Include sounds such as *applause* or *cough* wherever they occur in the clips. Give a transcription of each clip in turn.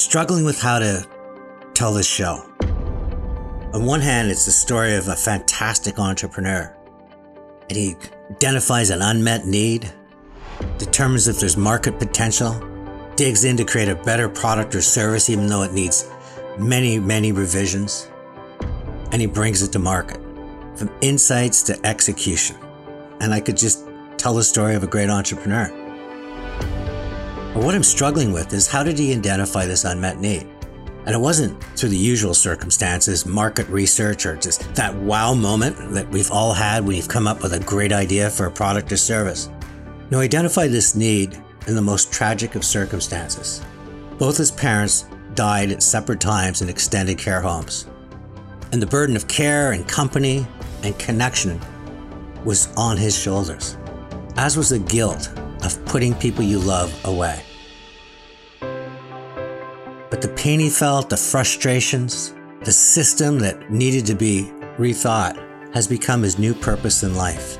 struggling with how to tell this show. On one hand, it's the story of a fantastic entrepreneur, and he identifies an unmet need, determines if there's market potential, digs in to create a better product or service, even though it needs many, many revisions, and he brings it to market from insights to execution. And I could just tell the story of a great entrepreneur. But what I'm struggling with is how did he identify this unmet need? And it wasn't through the usual circumstances, market research, or just that wow moment that we've all had when you've come up with a great idea for a product or service. No, identify this need in the most tragic of circumstances. Both his parents died at separate times in extended care homes. And the burden of care and company and connection was on his shoulders, as was the guilt of putting people you love away. But the pain he felt, the frustrations, the system that needed to be rethought has become his new purpose in life.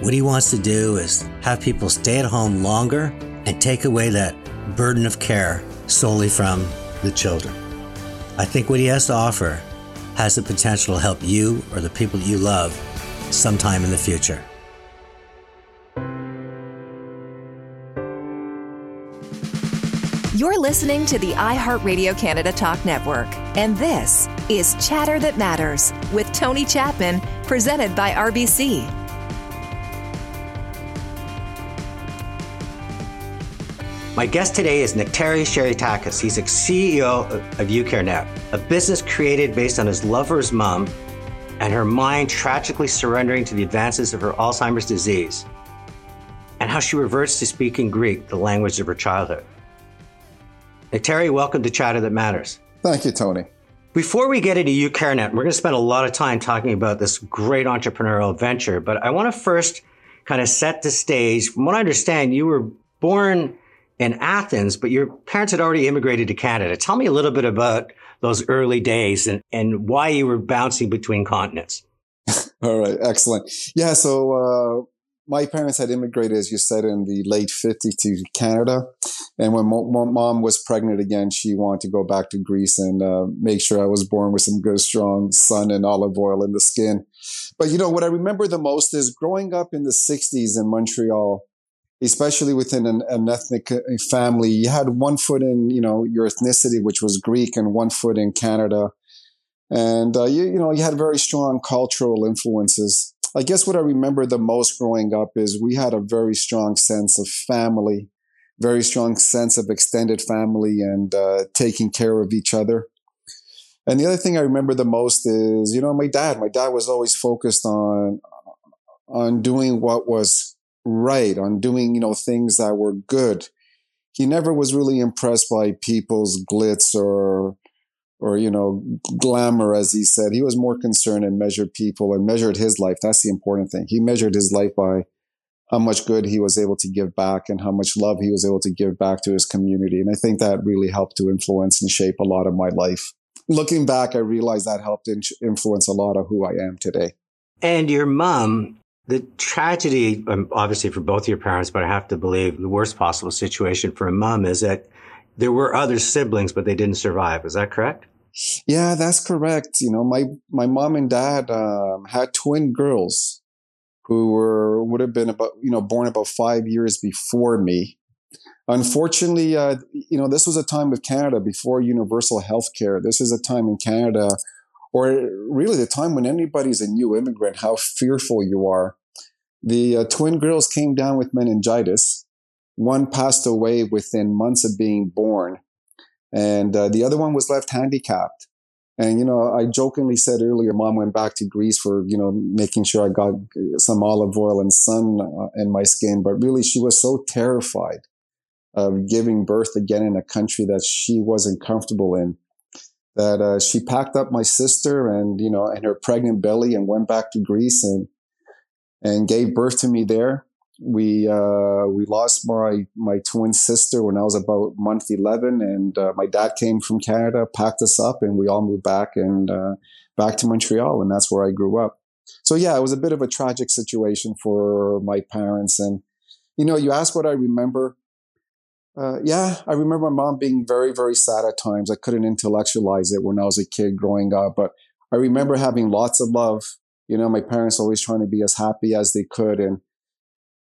What he wants to do is have people stay at home longer and take away that burden of care solely from the children. I think what he has to offer has the potential to help you or the people you love sometime in the future. Listening to the iHeartRadio Canada Talk Network, and this is Chatter That Matters with Tony Chapman, presented by RBC. My guest today is Nektarios Charitakis. He's the CEO of UCareNet, a business created based on his lover's mom and her mind tragically surrendering to the advances of her Alzheimer's disease, and how she reverts to speaking Greek, the language of her childhood. Nektari, welcome to Chatter That Matters. Thank you, Tony. Before we get into UCareNet, we're going to spend a lot of time talking about this great entrepreneurial venture, but I want to first kind of set the stage. From what I understand, you were born in Athens, but your parents had already immigrated to Canada. Tell me a little bit about those early days and, and why you were bouncing between continents. *laughs* All right, excellent. Yeah, so uh, my parents had immigrated, as you said, in the late 50s to Canada. And when my mom was pregnant again, she wanted to go back to Greece and uh, make sure I was born with some good, strong sun and olive oil in the skin. But, you know, what I remember the most is growing up in the 60s in Montreal especially within an, an, ethnic uh, family, you had one foot in, you know, your ethnicity, which was Greek, and one foot in Canada. And, uh, you, you know, you had very strong cultural influences. I guess what I remember the most growing up is we had a very strong sense of family, very strong sense of extended family and uh, taking care of each other. And the other thing I remember the most is, you know, my dad. My dad was always focused on on doing what was right, on doing, you know, things that were good. He never was really impressed by people's glitz or, or, you know, glamour, as he said. He was more concerned and measured people and measured his life. That's the important thing. He measured his life by how much good he was able to give back and how much love he was able to give back to his community. And I think that really helped to influence and shape a lot of my life. Looking back, I realized that helped influence a lot of who I am today. And your mom the tragedy, um, obviously for both your parents, but I have to believe the worst possible situation for a mom is that there were other siblings, but they didn't survive. Is that correct? Yeah, that's correct. You know, my my mom and dad um, had twin girls who were would have been about you know born about five years before me. Unfortunately, uh, you know, this was a time of Canada before universal health care. This is a time in Canada or really the time when anybody's a new immigrant, how fearful you are. The uh, twin girls came down with meningitis. One passed away within months of being born, and uh, the other one was left handicapped. And you know, I jokingly said earlier, mom went back to Greece for you know making sure I got some olive oil and sun uh, in my skin, but really she was so terrified of giving birth again in a country that she wasn't comfortable in that uh, she packed up my sister and you know and her pregnant belly and went back to Greece and and gave birth to me there. We uh, we lost my my twin sister when I was about month eleven, and uh, my dad came from Canada, packed us up, and we all moved back and uh, back to Montreal, and that's where I grew up. So yeah, it was a bit of a tragic situation for my parents, and you know, you ask what I remember. Uh, yeah, I remember my mom being very, very sad at times. I couldn't intellectualize it when I was a kid growing up, but I remember having lots of love. You know, my parents always trying to be as happy as they could, and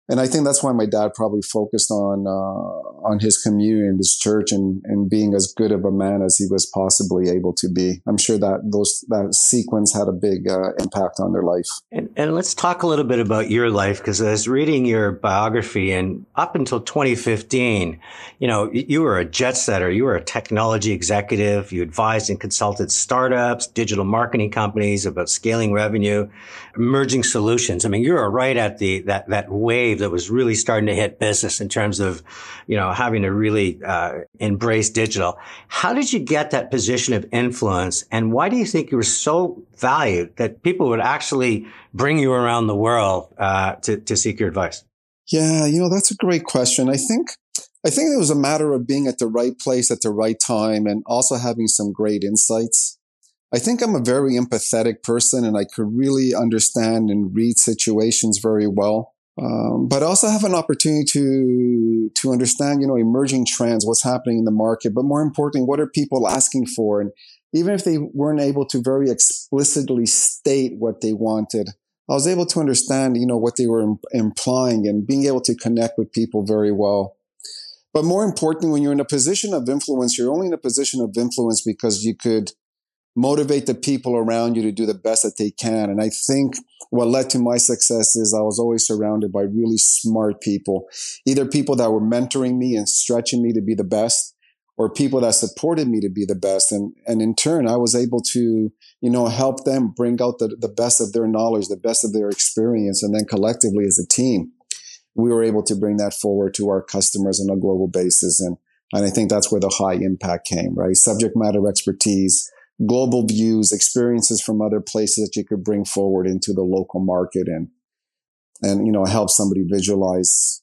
and I think that's why my dad probably focused on uh, on his community, and his church, and and being as good of a man as he was possibly able to be. I'm sure that those that sequence had a big uh, impact on their life. And, and let's talk a little bit about your life because I was reading your biography, and up until 2015, you know, you were a jet setter, you were a technology executive, you advised and consulted startups, digital marketing companies about scaling revenue, emerging solutions. I mean, you were right at the that that wave wave that was really starting to hit business in terms of, you know, having to really uh, embrace digital. How did you get that position of influence, and why do you think you were so valued that people would actually bring you around the world uh, to to seek your advice? Yeah, you know, that's a great question. I think I think it was a matter of being at the right place at the right time and also having some great insights. I think I'm a very empathetic person and I could really understand and read situations very well um, but also have an opportunity to to understand, you know, emerging trends, what's happening in the market, but more importantly, what are people asking for? And even if they weren't able to very explicitly state what they wanted, I was able to understand, you know, what they were Im- implying and being able to connect with people very well. But more importantly, when you're in a position of influence, you're only in a position of influence because you could motivate the people around you to do the best that they can. And I think what led to my success is I was always surrounded by really smart people, either people that were mentoring me and stretching me to be the best or people that supported me to be the best. And, and in turn, I was able to, you know, help them bring out the, the best of their knowledge, the best of their experience. And then collectively as a team, we were able to bring that forward to our customers on a global basis. And, and I think that's where the high impact came, right? Subject matter expertise, global views, experiences from other places that you could bring forward into the local market and, and, you know, help somebody visualize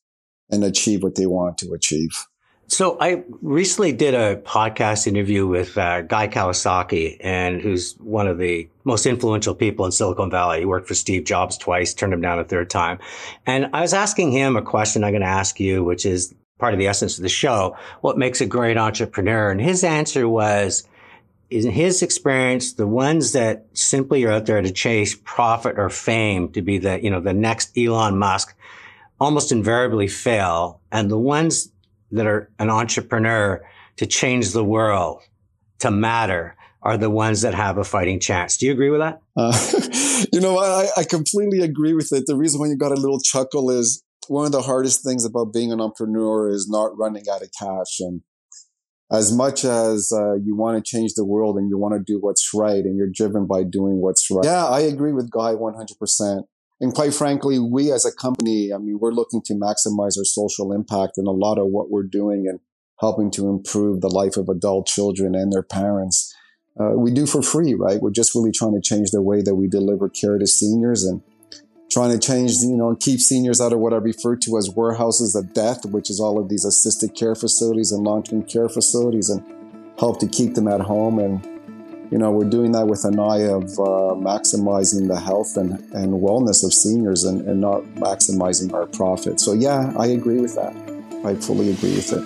and achieve what they want to achieve. So I recently did a podcast interview with uh, Guy Kawasaki, and who's one of the most influential people in Silicon Valley. He worked for Steve Jobs twice, turned him down a third time. And I was asking him a question I'm going to ask you, which is part of the essence of the show. What makes a great entrepreneur? And his answer was, in his experience, the ones that simply are out there to chase profit or fame to be the, you know, the next Elon Musk almost invariably fail. And the ones that are an entrepreneur to change the world, to matter, are the ones that have a fighting chance. Do you agree with that? Uh, *laughs* you know, I, I completely agree with it. The reason why you got a little chuckle is one of the hardest things about being an entrepreneur is not running out of cash. And as much as uh, you want to change the world and you want to do what's right and you're driven by doing what's right. Yeah, I agree with Guy 100%. And quite frankly, we as a company, I mean, we're looking to maximize our social impact and a lot of what we're doing and helping to improve the life of adult children and their parents. Uh, we do for free, right? We're just really trying to change the way that we deliver care to seniors and trying to change, you know, keep seniors out of what I refer to as warehouses of death, which is all of these assisted care facilities and long-term care facilities, and help to keep them at home. And you know, we're doing that with an eye of uh, maximizing the health and, and wellness of seniors and, and not maximizing our profit. So yeah, I agree with that. I fully agree with it.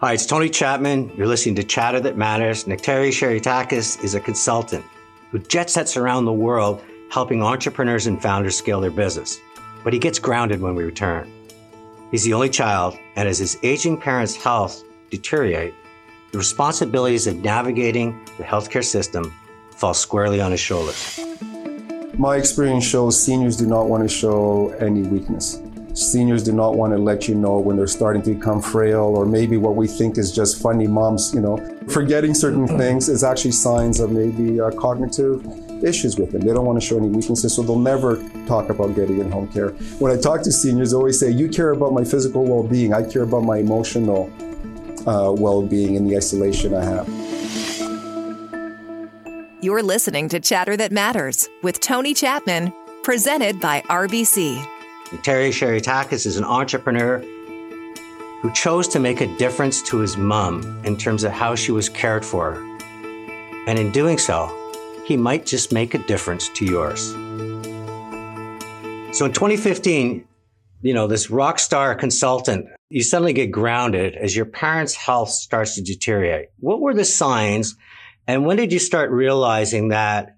Hi, it's Tony Chapman. You're listening to Chatter That Matters. Nektarios Charitakis is a consultant who jet sets around the world helping entrepreneurs and founders scale their business. But he gets grounded when we return. He's the only child, and as his aging parents' health deteriorate, the responsibilities of navigating the healthcare system fall squarely on his shoulders. My experience shows seniors do not want to show any weakness. Seniors do not want to let you know when they're starting to become frail, or maybe what we think is just funny moms, you know, forgetting certain things is actually signs of maybe uh, cognitive issues with them. They don't want to show any weaknesses, so they'll never talk about getting in home care. When I talk to seniors, I always say, You care about my physical well being, I care about my emotional uh, well being and the isolation I have. You're listening to Chatter That Matters with Tony Chapman, presented by RBC. Terry Charitakis is an entrepreneur who chose to make a difference to his mom in terms of how she was cared for. And in doing so, he might just make a difference to yours. So in 2015, you know, this rock star consultant you suddenly get grounded as your parents' health starts to deteriorate. What were the signs? And when did you start realizing that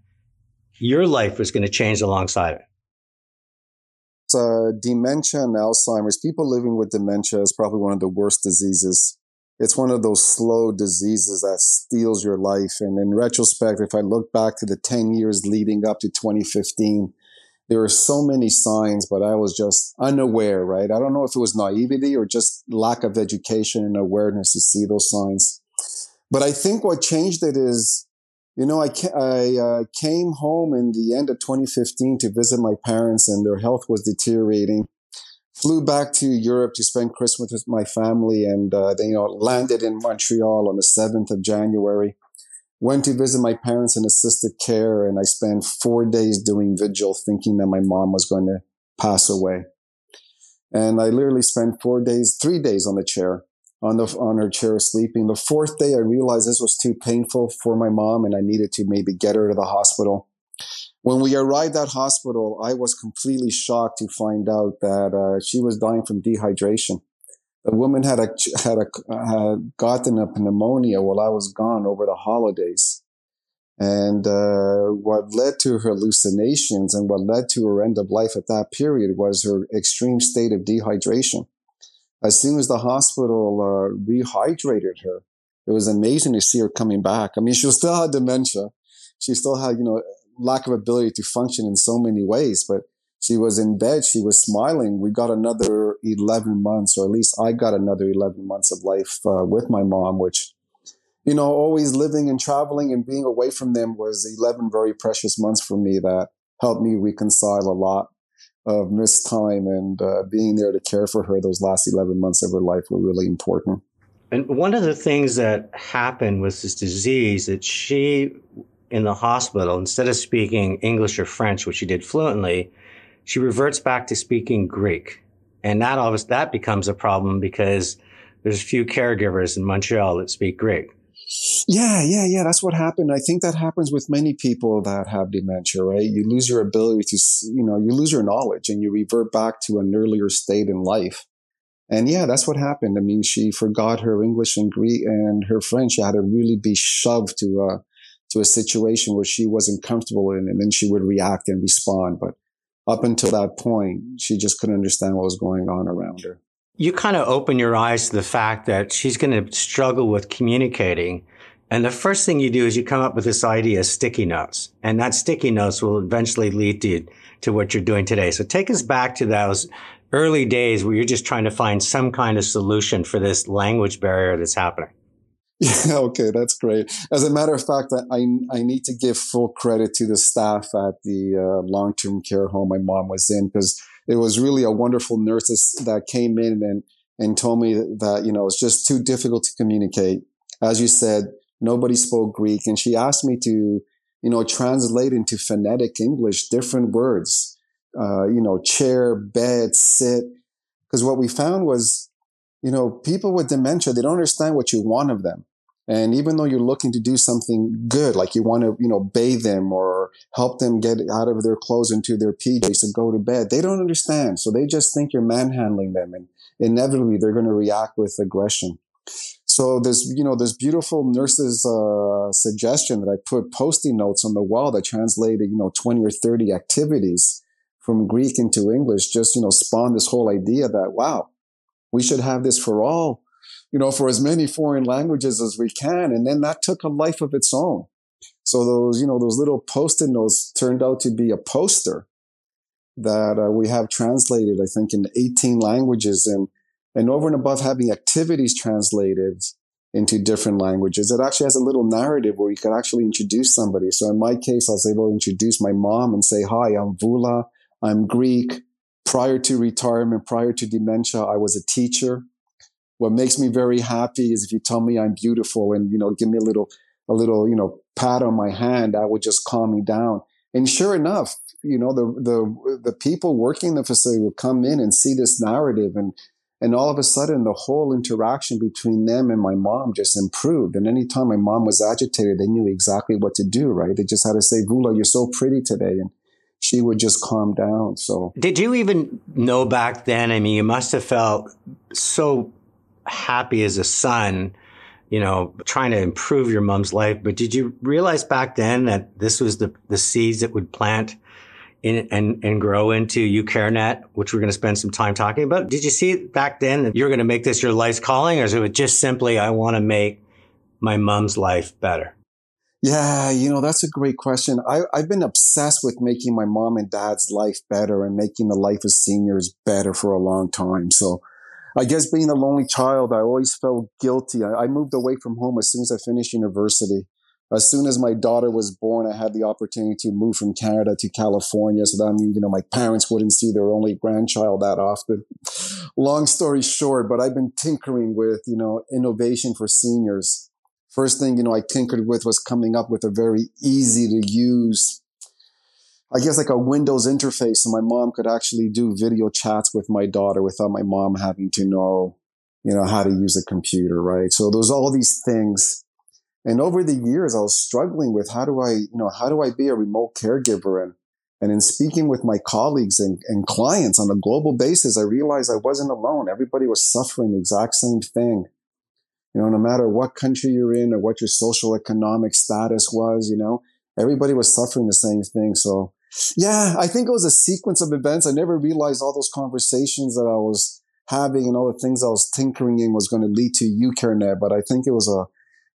your life was going to change alongside it? So, dementia and Alzheimer's, people living with dementia is probably one of the worst diseases. It's one of those slow diseases that steals your life. And in retrospect, if I look back to the 10 years leading up to 2015, there were so many signs, but I was just unaware, right? I don't know if it was naivety or just lack of education and awareness to see those signs. But I think what changed it is, you know, I, I uh, came home in the end of 2015 to visit my parents and their health was deteriorating. Flew back to Europe to spend Christmas with my family and, uh, then, you know, landed in Montreal on the 7th of January went to visit my parents in assisted care and I spent four days doing vigil thinking that my mom was going to pass away. And I literally spent four days, three days on the chair, on the, on her chair sleeping. The fourth day, I realized this was too painful for my mom and I needed to maybe get her to the hospital. When we arrived at hospital, I was completely shocked to find out that uh, she was dying from dehydration the woman had a had a had gotten a pneumonia while I was gone over the holidays, and uh, what led to her hallucinations and what led to her end of life at that period was her extreme state of dehydration. As soon as the hospital uh, rehydrated her, it was amazing to see her coming back. I mean, she still had dementia, she still had you know lack of ability to function in so many ways, but she was in bed. She was smiling. We got another 11 months, or at least I got another 11 months of life uh, with my mom, which, you know, always living and traveling and being away from them was 11 very precious months for me that helped me reconcile a lot of missed time and uh, being there to care for her those last 11 months of her life were really important. And one of the things that happened with this disease that she in the hospital, instead of speaking English or French, which she did fluently, she reverts back to speaking Greek. And that always, that becomes a problem because there's few caregivers in Montreal that speak Greek. Yeah, yeah, yeah. That's what happened. I think that happens with many people that have dementia, right? You lose your ability to, you know, you lose your knowledge and you revert back to an earlier state in life. And yeah, that's what happened. I mean, she forgot her English and Greek and her French. She had to really be shoved to a, to a situation where she wasn't comfortable in, and then she would react and respond. But up until that point, she just couldn't understand what was going on around her. You kind of open your eyes to the fact that she's going to struggle with communicating. And the first thing you do is you come up with this idea of sticky notes. And that sticky notes will eventually lead to, to what you're doing today. So take us back to those early days where you're just trying to find some kind of solution for this language barrier that's happening. Yeah, okay, that's great. As a matter of fact, I, I need to give full credit to the staff at the uh, long term care home my mom was in because it was really a wonderful nurse that came in and, and told me that, you know, it's just too difficult to communicate. As you said, nobody spoke Greek. And she asked me to, you know, translate into phonetic English different words, uh, you know, chair, bed, sit. Because what we found was, you know, people with dementia, they don't understand what you want of them. And even though you're looking to do something good, like you want to, you know, bathe them or help them get out of their clothes into their PJs and go to bed, they don't understand. So they just think you're manhandling them and inevitably they're going to react with aggression. So there's, you know, this beautiful nurse's uh, suggestion that I put post-it notes on the wall that translated, you know, 20 or 30 activities from Greek into English just, you know, spawned this whole idea that, wow, we should have this for all you know, for as many foreign languages as we can. And then that took a life of its own. So those, you know, those little post-it notes turned out to be a poster that uh, we have translated, I think, in 18 languages. And, and over and above having activities translated into different languages, it actually has a little narrative where you could actually introduce somebody. So in my case, I was able to introduce my mom and say, hi, I'm Vula. I'm Greek. Prior to retirement, prior to dementia, I was a teacher what makes me very happy is if you tell me I'm beautiful and, you know, give me a little, a little, you know, pat on my hand, that would just calm me down. And sure enough, you know, the, the, the people working in the facility would come in and see this narrative and, and all of a sudden the whole interaction between them and my mom just improved. And anytime my mom was agitated, they knew exactly what to do, right? They just had to say, Vula, you're so pretty today. And she would just calm down. So did you even know back then? I mean, you must have felt so happy as a son, you know, trying to improve your mom's life. But did you realize back then that this was the, the seeds that would plant in, and, and grow into UCareNet, which we're going to spend some time talking about? Did you see back then that you're going to make this your life's calling, or is it just simply, I want to make my mom's life better? Yeah, you know, that's a great question. I, I've been obsessed with making my mom and dad's life better and making the life of seniors better for a long time. So I guess being a lonely child, I always felt guilty. I, I moved away from home as soon as I finished university. As soon as my daughter was born, I had the opportunity to move from Canada to California. So that means, you know, my parents wouldn't see their only grandchild that often. Long story short, but I've been tinkering with, you know, innovation for seniors first thing, you know, I tinkered with was coming up with a very easy to use, I guess like a Windows interface so my mom could actually do video chats with my daughter without my mom having to know, you know, how to use a computer, right? So there's all these things. And over the years, I was struggling with how do I, you know, how do I be a remote caregiver? And, and in speaking with my colleagues and, and clients on a global basis, I realized I wasn't alone. Everybody was suffering the exact same thing you know, no matter what country you're in or what your social economic status was, you know, everybody was suffering the same thing. So yeah, I think it was a sequence of events. I never realized all those conversations that I was having and all the things I was tinkering in was going to lead to UCareNet. But I think it was a,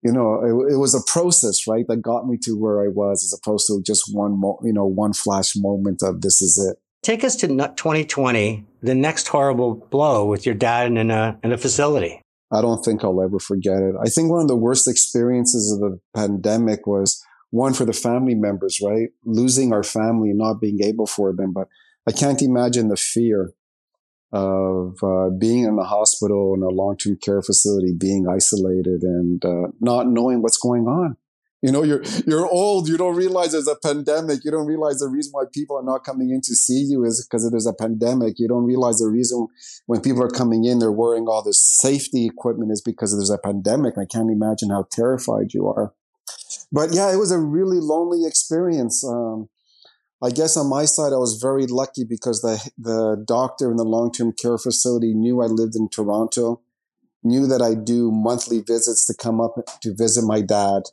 you know, it, it, was a process, right, that got me to where I was, as opposed to just one, mo- you know, one flash moment of this is it. Take us to 2020, the next horrible blow with your dad in a in a facility. I don't think I'll ever forget it. I think one of the worst experiences of the pandemic was one for the family members, right? Losing our family and not being able for them. But I can't imagine the fear of uh, being in the hospital in a long-term care facility, being isolated and uh, not knowing what's going on. You know, you're you're old. You don't realize there's a pandemic. You don't realize the reason why people are not coming in to see you is because there's a pandemic. You don't realize the reason when people are coming in, they're wearing all this safety equipment is because there's a pandemic. I can't imagine how terrified you are. But yeah, it was a really lonely experience. Um, I guess on my side, I was very lucky because the the doctor in the long term care facility knew I lived in Toronto, knew that I do monthly visits to come up to visit my dad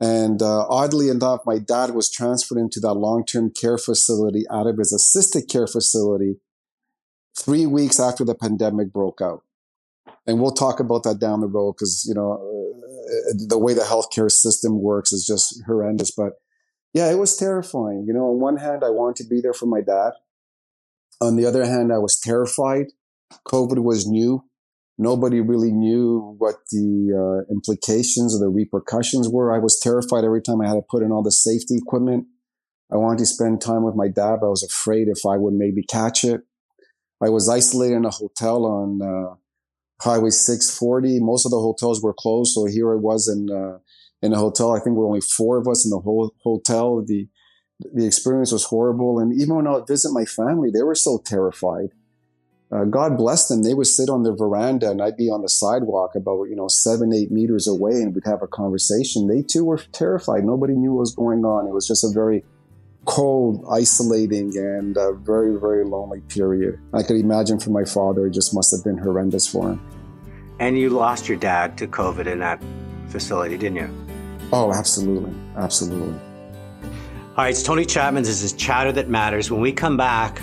and uh, oddly enough, my dad was transferred into that long term care facility out of his assisted care facility three weeks after the pandemic broke out. And we'll talk about that down the road because, you know, uh, the way the healthcare system works is just horrendous. But yeah, it was terrifying. You know, on one hand, I wanted to be there for my dad. On the other hand, I was terrified. COVID was new. Nobody really knew what the uh, implications or the repercussions were. I was terrified every time I had to put in all the safety equipment. I wanted to spend time with my dad, but I was afraid if I would maybe catch it. I was isolated in a hotel on uh, Highway 640. Most of the hotels were closed, so here I was in uh, in a hotel. I think were only four of us in the whole hotel. the The experience was horrible, and even when I would visit my family, they were so terrified uh, God bless them. They would sit on their veranda and I'd be on the sidewalk about, you know, seven, eight meters away and we'd have a conversation. They too were terrified. Nobody knew what was going on. It was just a very cold, isolating, and uh, very, very lonely period. I could imagine for my father, it just must have been horrendous for him. And you lost your dad to COVID in that facility, didn't you? Oh, absolutely. Absolutely. All right, it's Tony Chapman. This is Chatter That Matters. When we come back,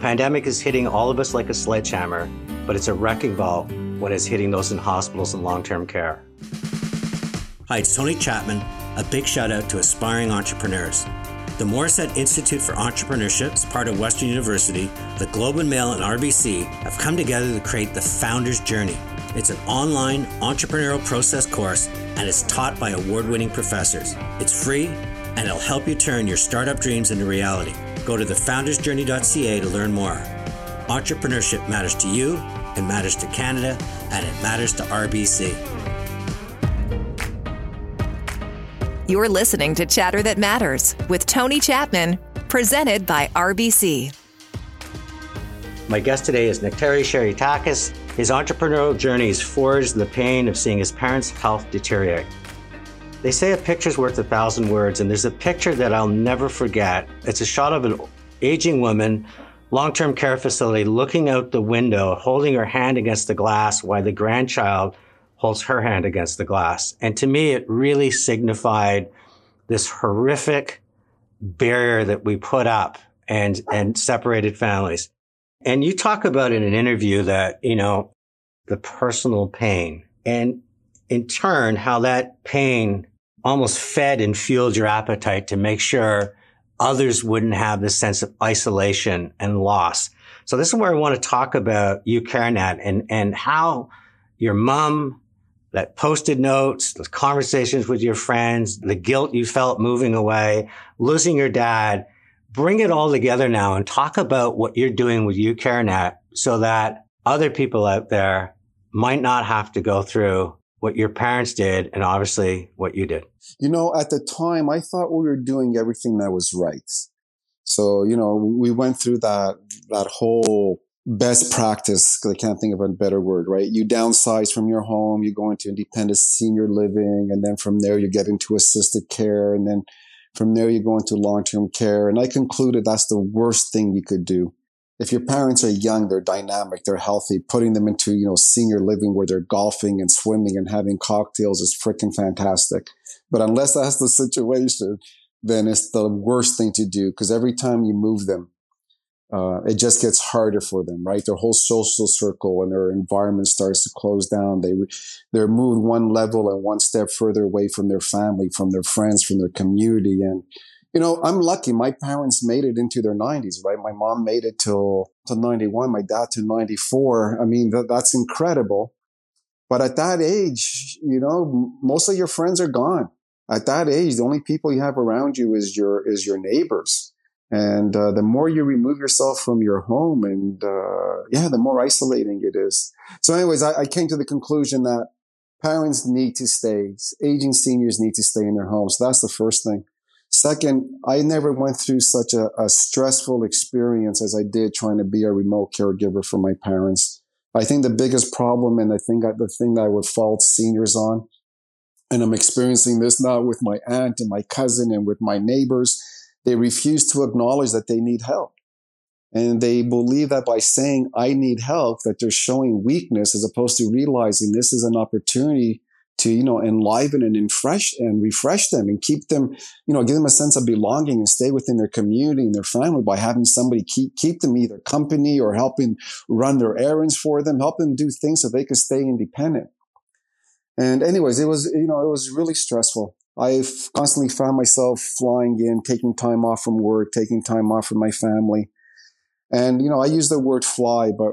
pandemic is hitting all of us like a sledgehammer, but it's a wrecking ball when it's hitting those in hospitals and long term care. Hi, it's Tony Chapman. A big shout out to aspiring entrepreneurs. The Morrissette Institute for Entrepreneurship is part of Western University. The Globe and Mail and RBC have come together to create the Founder's Journey. It's an online entrepreneurial process course and it's taught by award winning professors. It's free and it'll help you turn your startup dreams into reality. Go to thefoundersjourney.ca to learn more. Entrepreneurship matters to you, it matters to Canada, and it matters to RBC. You're listening to Chatter That Matters with Tony Chapman, presented by RBC. My guest today is Nektarios Charitakis. His entrepreneurial journey is forged the pain of seeing his parents' health deteriorate. They say a picture's worth a thousand words, and there's a picture that I'll never forget. It's a shot of an aging woman long term care facility looking out the window, holding her hand against the glass while the grandchild holds her hand against the glass. And to me, it really signified this horrific barrier that we put up and, and separated families. And you talk about in an interview that, you know, the personal pain and in turn, how that pain almost fed and fueled your appetite to make sure others wouldn't have this sense of isolation and loss. So this is where I want to talk about UCareNet and, and how your mom, that posted notes, the conversations with your friends, the guilt you felt moving away, losing your dad, bring it all together now and talk about what you're doing with UCareNet so that other people out there might not have to go through what your parents did and obviously what you did. You know, at the time, I thought we were doing everything that was right. So, you know, we went through that, that whole best practice. Because I can't think of a better word, right? You downsize from your home, you go into independent senior living, and then from there you get into assisted care, and then from there you go into long-term care. And I concluded that's the worst thing you could do if your parents are young, they're dynamic, they're healthy, putting them into, you know, senior living where they're golfing and swimming and having cocktails is freaking fantastic. But unless that's the situation, then it's the worst thing to do because every time you move them, uh, it just gets harder for them, right? Their whole social circle and their environment starts to close down. They, they're moved one level and one step further away from their family, from their friends, from their community. And, you know, I'm lucky. My parents made it into their 90s, right? My mom made it till to 91, my dad to 94. I mean, that, that's incredible. But at that age, you know, most of your friends are gone. At that age, the only people you have around you is your is your neighbors. And uh, the more you remove yourself from your home, and uh, yeah, the more isolating it is. So, anyways, I, I came to the conclusion that parents need to stay. Aging seniors need to stay in their homes. That's the first thing. Second, I never went through such a, a, stressful experience as I did trying to be a remote caregiver for my parents. I think the biggest problem, and I think the thing that I would fault seniors on, and I'm experiencing this now with my aunt and my cousin and with my neighbors, they refuse to acknowledge that they need help. And they believe that by saying, I need help, that they're showing weakness as opposed to realizing this is an opportunity to you know enliven and refresh and refresh them and keep them you know give them a sense of belonging and stay within their community and their family by having somebody keep keep them either company or helping run their errands for them help them do things so they can stay independent and anyways it was you know it was really stressful i constantly found myself flying in taking time off from work taking time off from my family and you know i use the word fly but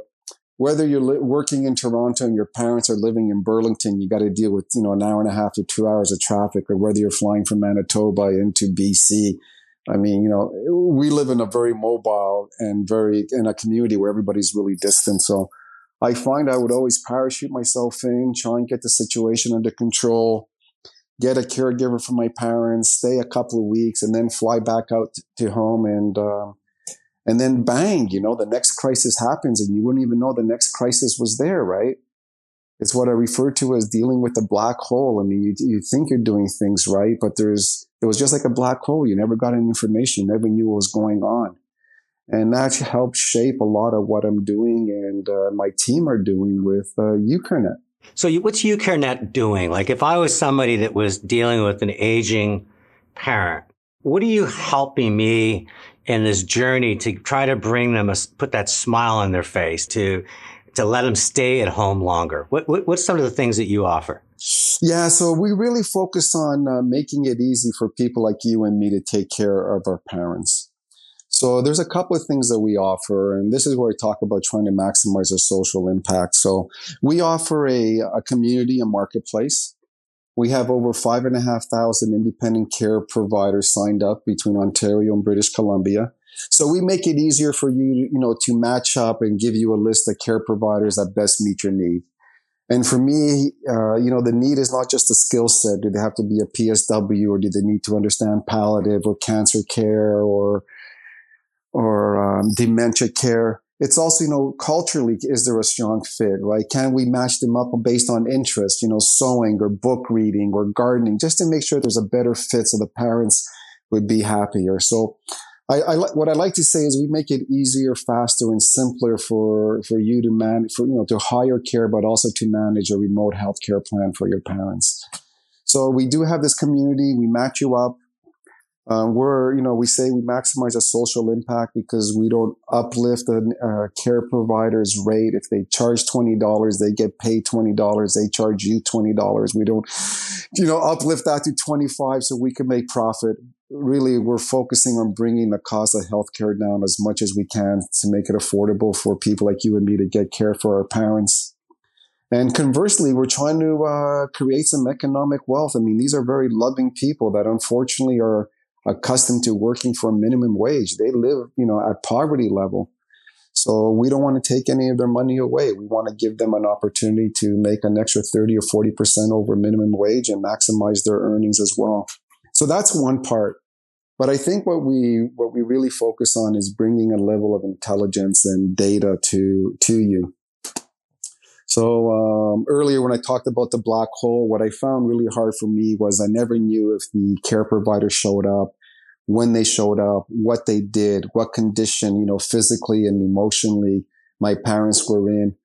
whether you're li- working in Toronto and your parents are living in Burlington, you got to deal with, you know, an hour and a half to two hours of traffic, or whether you're flying from Manitoba into BC. I mean, you know, we live in a very mobile and very, in a community where everybody's really distant. So I find I would always parachute myself in, try and get the situation under control, get a caregiver for my parents, stay a couple of weeks, and then fly back out to home and, uh, and then bang, you know, the next crisis happens and you wouldn't even know the next crisis was there, right? It's what I refer to as dealing with the black hole. I mean, you, you think you're doing things right, but there's, it was just like a black hole. You never got any information, you never knew what was going on. And that helped shape a lot of what I'm doing and uh, my team are doing with uh, UCareNet. So you, what's UCareNet doing? Like if I was somebody that was dealing with an aging parent, what are you helping me in this journey to try to bring them a, put that smile on their face to to let them stay at home longer? What, what what's some of the things that you offer? Yeah so we really focus on uh, making it easy for people like you and me to take care of our parents so there's a couple of things that we offer, and this is where I talk about trying to maximize our social impact. So we offer a, a community, a marketplace. We have over five and a half thousand independent care providers signed up between Ontario and British Columbia. So we make it easier for you, you know, to match up and give you a list of care providers that best meet your need. And for me, uh, you know, the need is not just a skill set. Do they have to be a PSW or do they need to understand palliative or cancer care or, or um, dementia care? it's also, you know, culturally, is there a strong fit, right? Can we match them up based on interest, you know, sewing or book reading or gardening, just to make sure there's a better fit so the parents would be happier. So I, I what I like to say is we make it easier, faster, and simpler for for you to manage, for you know, to hire care, but also to manage a remote healthcare plan for your parents. So we do have this community. We match you up. Um, we're, you know, we say we maximize a social impact because we don't uplift a uh, care provider's rate. If they charge $20, they get paid $20. They charge you $20. We don't, you know, uplift that to 25 so we can make profit. Really, we're focusing on bringing the cost of healthcare down as much as we can to make it affordable for people like you and me to get care for our parents. And conversely, we're trying to uh, create some economic wealth. I mean, these are very loving people that unfortunately are accustomed to working for minimum wage. They live, you know, at poverty level. So we don't want to take any of their money away. We want to give them an opportunity to make an extra 30 or 40% over minimum wage and maximize their earnings as well. So that's one part. But I think what we, what we really focus on is bringing a level of intelligence and data to, to you. So um, earlier when I talked about the black hole, what I found really hard for me was I never knew if the care provider showed up, when they showed up, what they did, what condition, you know, physically and emotionally my parents were in.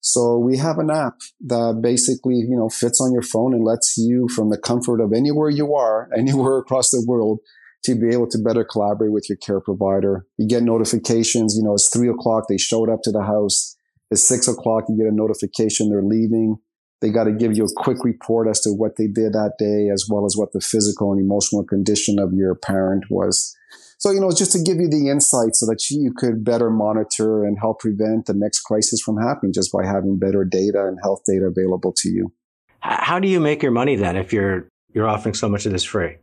So we have an app that basically, you know, fits on your phone and lets you from the comfort of anywhere you are, *laughs* anywhere across the world, to be able to better collaborate with your care provider. You get notifications, you know, it's three o'clock, they showed up to the house at six o'clock, you get a notification they're leaving. They got to give you a quick report as to what they did that day, as well as what the physical and emotional condition of your parent was. So, you know, just to give you the insight so that you could better monitor and help prevent the next crisis from happening just by having better data and health data available to you. How do you make your money then if you're you're offering so much of this free?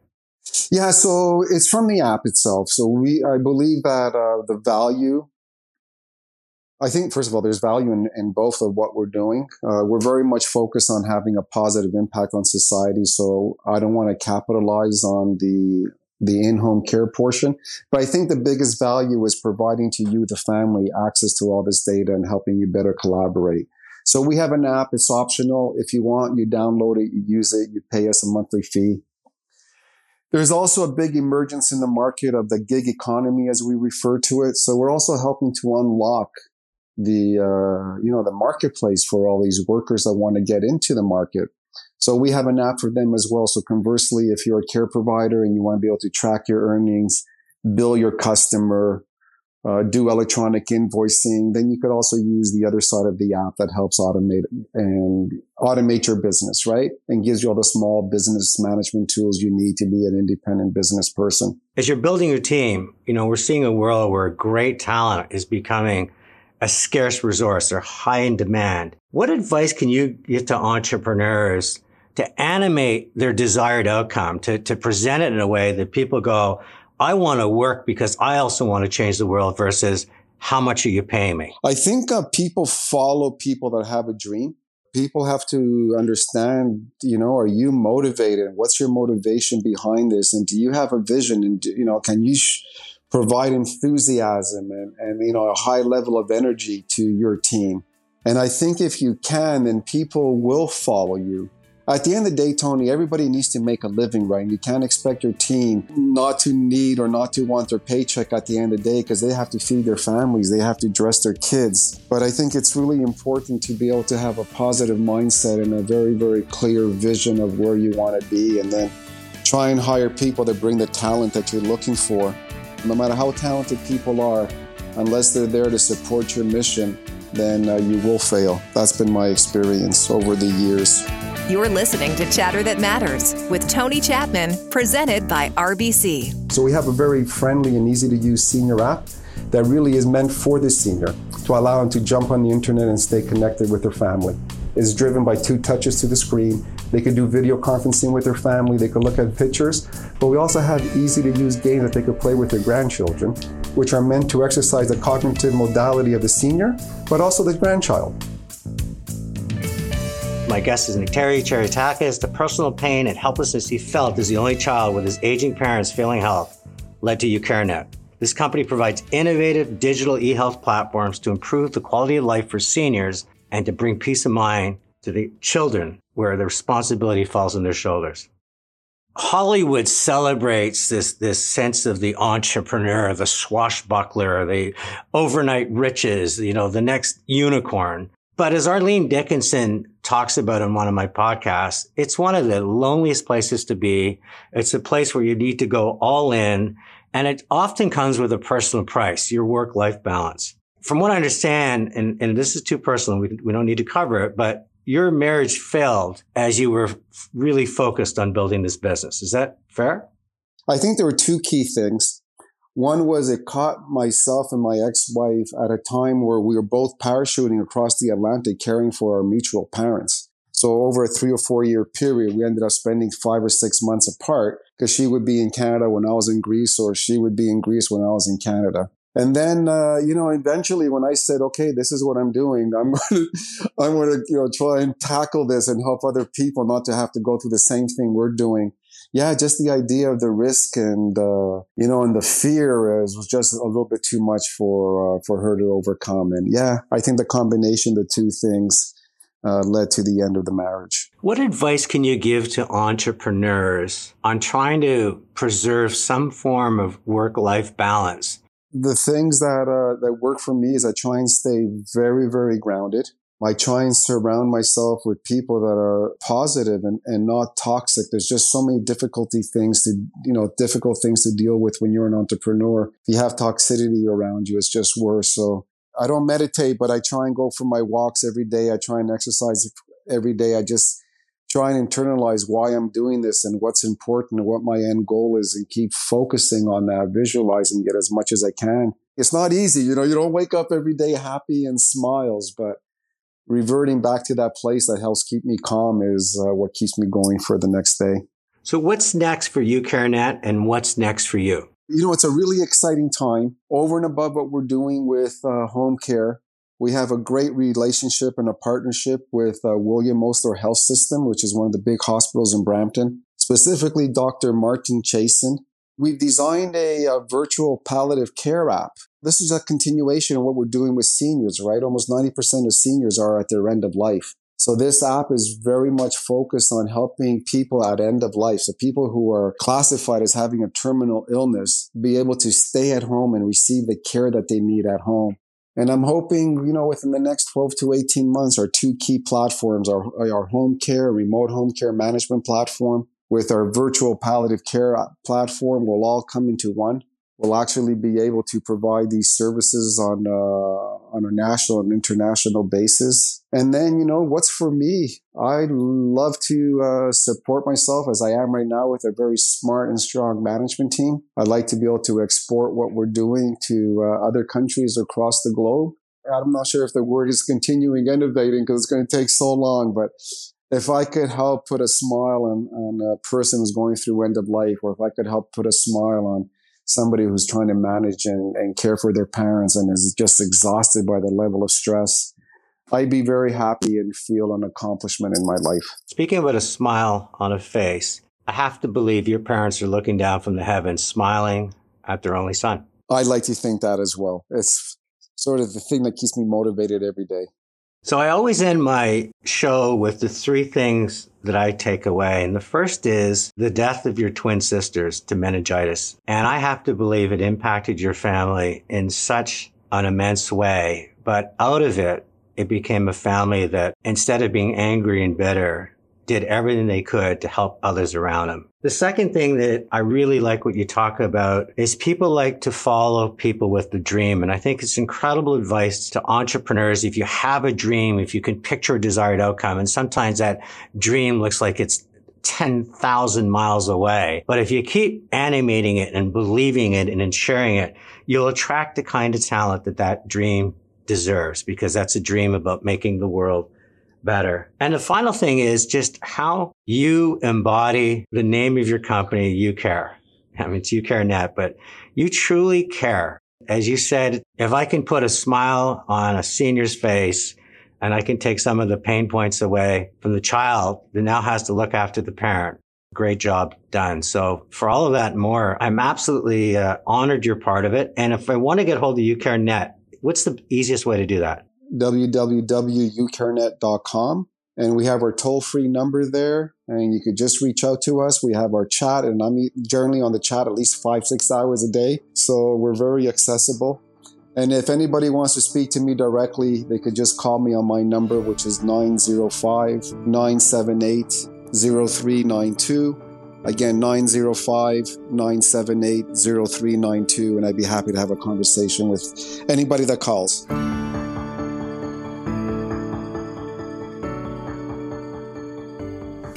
Yeah, so it's from the app itself. So we, I believe that uh, the value I think, first of all, there's value in, in both of what we're doing. Uh, we're very much focused on having a positive impact on society. So I don't want to capitalize on the the in-home care portion. But I think the biggest value is providing to you, the family, access to all this data and helping you better collaborate. So we have an app. It's optional. If you want, you download it, you use it, you pay us a monthly fee. There's also a big emergence in the market of the gig economy, as we refer to it. So we're also helping to unlock the uh, you know the marketplace for all these workers that want to get into the market. So we have an app for them as well. So conversely, if you're a care provider and you want to be able to track your earnings, bill your customer, uh, do electronic invoicing, then you could also use the other side of the app that helps automate and automate your business, right? And gives you all the small business management tools you need to be an independent business person. As you're building your team, you know, we're seeing a world where great talent is becoming a scarce resource. They're high in demand. What advice can you give to entrepreneurs to animate their desired outcome, to, to present it in a way that people go, I want to work because I also want to change the world versus how much are you paying me? I think uh, people follow people that have a dream. People have to understand, you know, are you motivated? What's your motivation behind this? And do you have a vision? And, do, you know, can you, sh- provide enthusiasm and, and you know a high level of energy to your team. And i think if you can then people will follow you. At the end of the day tony everybody needs to make a living right? You can't expect your team not to need or not to want their paycheck at the end of the day because they have to feed their families. They have to dress their kids. But i think it's really important to be able to have a positive mindset and a very very clear vision of where you want to be and then try and hire people that bring the talent that you're looking for no matter how talented people are, unless they're there to support your mission, then uh, you will fail. That's been my experience over the years. You're listening to Chatter That Matters with Tony Chapman, presented by RBC. So, we have a very friendly and easy to use senior app that really is meant for the senior to allow them to jump on the internet and stay connected with their family. It's driven by two touches to the screen they could do video conferencing with their family. They could look at pictures. But we also have easy to use games that they could play with their grandchildren, which are meant to exercise the cognitive modality of the senior, but also the grandchild. My guest is Nekteri Charitakis. The personal pain and helplessness he felt as the only child with his aging parents failing health led to UcareNet. This company provides innovative digital e-health platforms to improve the quality of life for seniors and to bring peace of mind to the children where the responsibility falls on their shoulders. Hollywood celebrates this, this sense of the entrepreneur, the swashbuckler, the overnight riches, you know, the next unicorn. But as Arlene Dickinson talks about in one of my podcasts, it's one of the loneliest places to be. It's a place where you need to go all in. And it often comes with a personal price, your work life balance. From what I understand, and, and this is too personal, we, we don't need to cover it, but your marriage failed as you were really focused on building this business. Is that fair? I think there were two key things. One was it caught myself and my ex-wife at a time where we were both parachuting across the Atlantic caring for our mutual parents. So over a three or four year period, we ended up spending five or six months apart because she would be in Canada when I was in Greece or she would be in Greece when I was in Canada. And then, uh, you know, eventually when I said, okay, this is what I'm doing, I'm *laughs* going to, I'm going to, you know, try and tackle this and help other people not to have to go through the same thing we're doing. Yeah, just the idea of the risk and, uh, you know, and the fear is, was just a little bit too much for, uh, for her to overcome. And yeah, I think the combination of the two things, uh, led to the end of the marriage. What advice can you give to entrepreneurs on trying to preserve some form of work life balance? The things that uh, that work for me is I try and stay very very grounded. I try and surround myself with people that are positive and, and not toxic. There's just so many difficulty things to, you know, difficult things to deal with when you're an entrepreneur. If you have toxicity around you, it's just worse. So I don't meditate, but I try and go for my walks every day. I try and exercise every day. I just try and internalize why I'm doing this and what's important and what my end goal is and keep focusing on that, visualizing it as much as I can. It's not easy. You know, you don't wake up every day happy and smiles, but reverting back to that place that helps keep me calm is uh, what keeps me going for the next day. So what's next for you, Carenet, and what's next for you? You know, it's a really exciting time over and above what we're doing with uh, home care. We have a great relationship and a partnership with uh, William Osler Health System, which is one of the big hospitals in Brampton, specifically Dr. Martin Chasen. We've designed a, a, virtual palliative care app. This is a continuation of what we're doing with seniors, right? Almost 90% of seniors are at their end of life. So this app is very much focused on helping people at end of life. So people who are classified as having a terminal illness be able to stay at home and receive the care that they need at home. And I'm hoping, you know, within the next 12 to 18 months, our two key platforms, our, our home care, remote home care management platform with our virtual palliative care platform will all come into one will actually be able to provide these services on uh, on a national and international basis. And then, you know, what's for me? I love to uh, support myself as I am right now with a very smart and strong management team. I'd like to be able to export what we're doing to uh, other countries across the globe. I'm not sure if the word is continuing innovating because it's going to take so long, but if I could help put a smile on, on a person who's going through end of life, or if I could help put a smile on somebody who's trying to manage and, and care for their parents and is just exhausted by the level of stress, I'd be very happy and feel an accomplishment in my life. Speaking about a smile on a face, I have to believe your parents are looking down from the heavens, smiling at their only son. I'd like to think that as well. It's sort of the thing that keeps me motivated every day. So I always end my show with the three things that I take away. And the first is the death of your twin sisters to meningitis. And I have to believe it impacted your family in such an immense way. But out of it, it became a family that instead of being angry and bitter, did everything they could to help others around them. The second thing that I really like what you talk about is people like to follow people with the dream. And I think it's incredible advice to entrepreneurs. If you have a dream, if you can picture a desired outcome, and sometimes that dream looks like it's 10,000 miles away. But if you keep animating it and believing it and sharing it, you'll attract the kind of talent that that dream deserves because that's a dream about making the world better. And the final thing is just how you embody the name of your company, You Care. I mean, it's You Care Net, but you truly care. As you said, if I can put a smile on a senior's face and I can take some of the pain points away from the child that now has to look after the parent, great job done. So for all of that and more, I'm absolutely uh, honored you're part of it. And if I want to get hold of You Care Net, what's the easiest way to do that? www.ucarenet.com. And we have our toll free number there, and you could just reach out to us. We have our chat, and I'm generally on the chat at least five, six hours a day. So we're very accessible. And if anybody wants to speak to me directly, they could just call me on my number, which is 905 978 0392. Again, 905 978 0392. And I'd be happy to have a conversation with anybody that calls.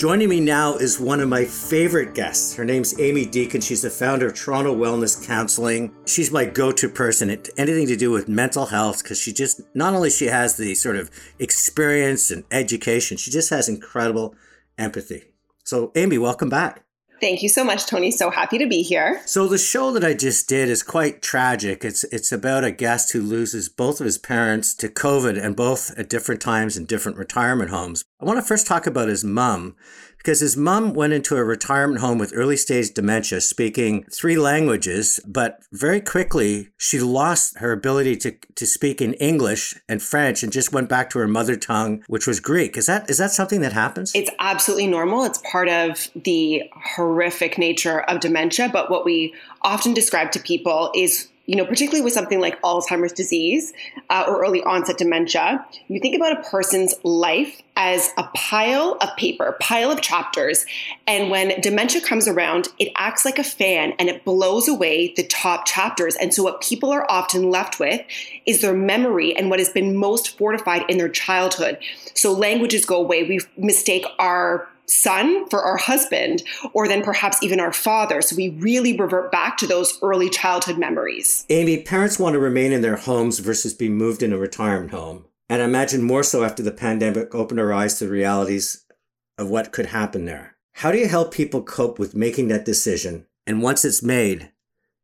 Joining me now is one of my favorite guests. Her name's Amy Deacon. She's the founder of Toronto Wellness Counseling. She's my go-to person at anything to do with mental health because she just not only she has the sort of experience and education, she just has incredible empathy. So, Amy, welcome back. Thank you so much, Tony. So happy to be here. So the show that I just did is quite tragic. It's it's about a guest who loses both of his parents to COVID and both at different times in different retirement homes. I want to first talk about his mom because his mom went into a retirement home with early stage dementia, speaking three languages, but very quickly she lost her ability to, to speak in English and French and just went back to her mother tongue, which was Greek. Is that is that something that happens? It's absolutely normal. It's part of the horrific nature of dementia, but what we often describe to people is you know, particularly with something like Alzheimer's disease uh, or early onset dementia, you think about a person's life as a pile of paper, pile of chapters. And when dementia comes around, it acts like a fan and it blows away the top chapters. And so, what people are often left with is their memory and what has been most fortified in their childhood. So, languages go away. We mistake our son for our husband, or then perhaps even our father. So we really revert back to those early childhood memories. Amy, parents want to remain in their homes versus be moved in a retirement home. And I imagine more so after the pandemic opened our eyes to the realities of what could happen there. How do you help people cope with making that decision? And once it's made,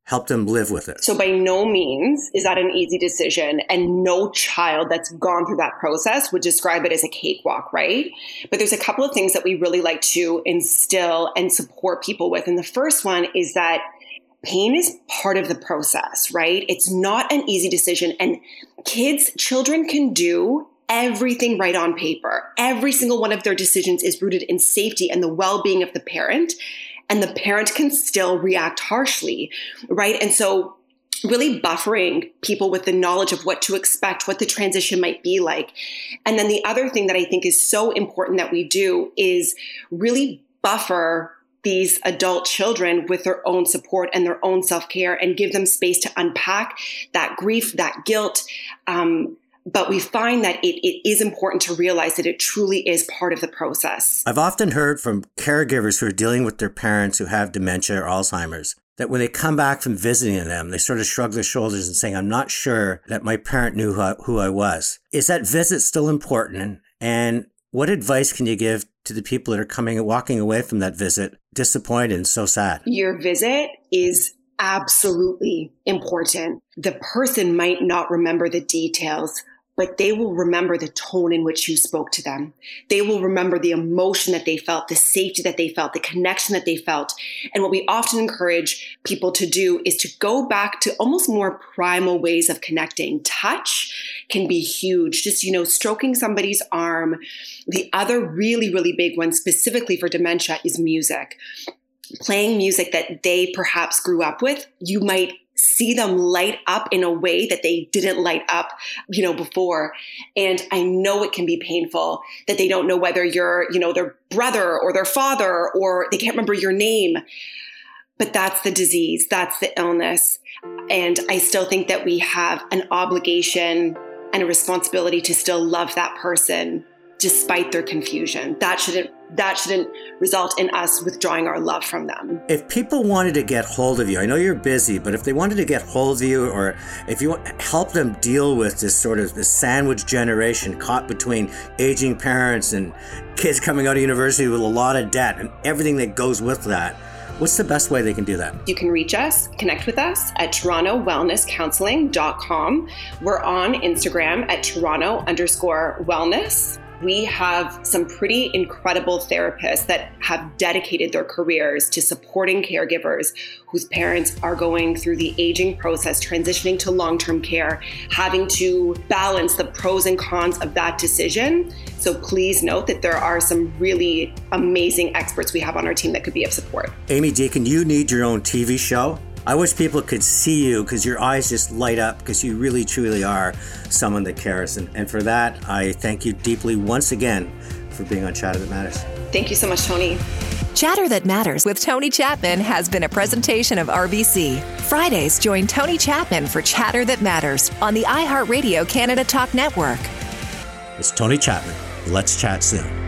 help them live with it. So by no means is that an easy decision and no child that's gone through that process would describe it as a cakewalk, right? But there's a couple of things that we really like to instill and support people with. And the first one is that pain is part of the process, right? It's not an easy decision and kids, children can do everything right on paper. Every single one of their decisions is rooted in safety and the well-being of the parent and the parent can still react harshly, right? And so really buffering people with the knowledge of what to expect, what the transition might be like. And then the other thing that I think is so important that we do is really buffer these adult children with their own support and their own self care and give them space to unpack that grief, that guilt, um, but we find that it, it is important to realize that it truly is part of the process. I've often heard from caregivers who are dealing with their parents who have dementia or Alzheimer's that when they come back from visiting them, they sort of shrug their shoulders and saying, I'm not sure that my parent knew who I, who I was. Is that visit still important? And what advice can you give to the people that are coming and walking away from that visit disappointed and so sad? Your visit is absolutely important. The person might not remember the details but they will remember the tone in which you spoke to them. They will remember the emotion that they felt, the safety that they felt, the connection that they felt. And what we often encourage people to do is to go back to almost more primal ways of connecting. Touch can be huge. Just, you know, stroking somebody's arm. The other really, really big one specifically for dementia is music. Playing music that they perhaps grew up with, you might see them light up in a way that they didn't light up, you know, before. And I know it can be painful that they don't know whether you're, you know, their brother or their father or they can't remember your name. But that's the disease, that's the illness. And I still think that we have an obligation and a responsibility to still love that person despite their confusion. That shouldn't that shouldn't result in us withdrawing our love from them. If people wanted to get hold of you, I know you're busy, but if they wanted to get hold of you or if you help them deal with this sort of this sandwich generation caught between aging parents and kids coming out of university with a lot of debt and everything that goes with that, What's the best way they can do that? You can reach us, connect with us at torontowellnesscounseling.com. We're on Instagram at toronto underscore wellness We have some pretty incredible therapists that have dedicated their careers to supporting caregivers whose parents are going through the aging process, transitioning to long term care, having to balance the pros and cons of that decision. So please note that there are some really amazing experts we have on our team that could be of support. Amy Deacon, you need your own TV show. I wish people could see you because your eyes just light up because you really truly are someone that cares. And, and for that, I thank you deeply once again for being on Chatter That Matters. Thank you so much, Tony. Chatter That Matters with Tony Chapman has been a presentation of RBC. Fridays, join Tony Chapman for Chatter That Matters on the iHeartRadio Canada Talk Network. It's Tony Chapman. Let's chat soon.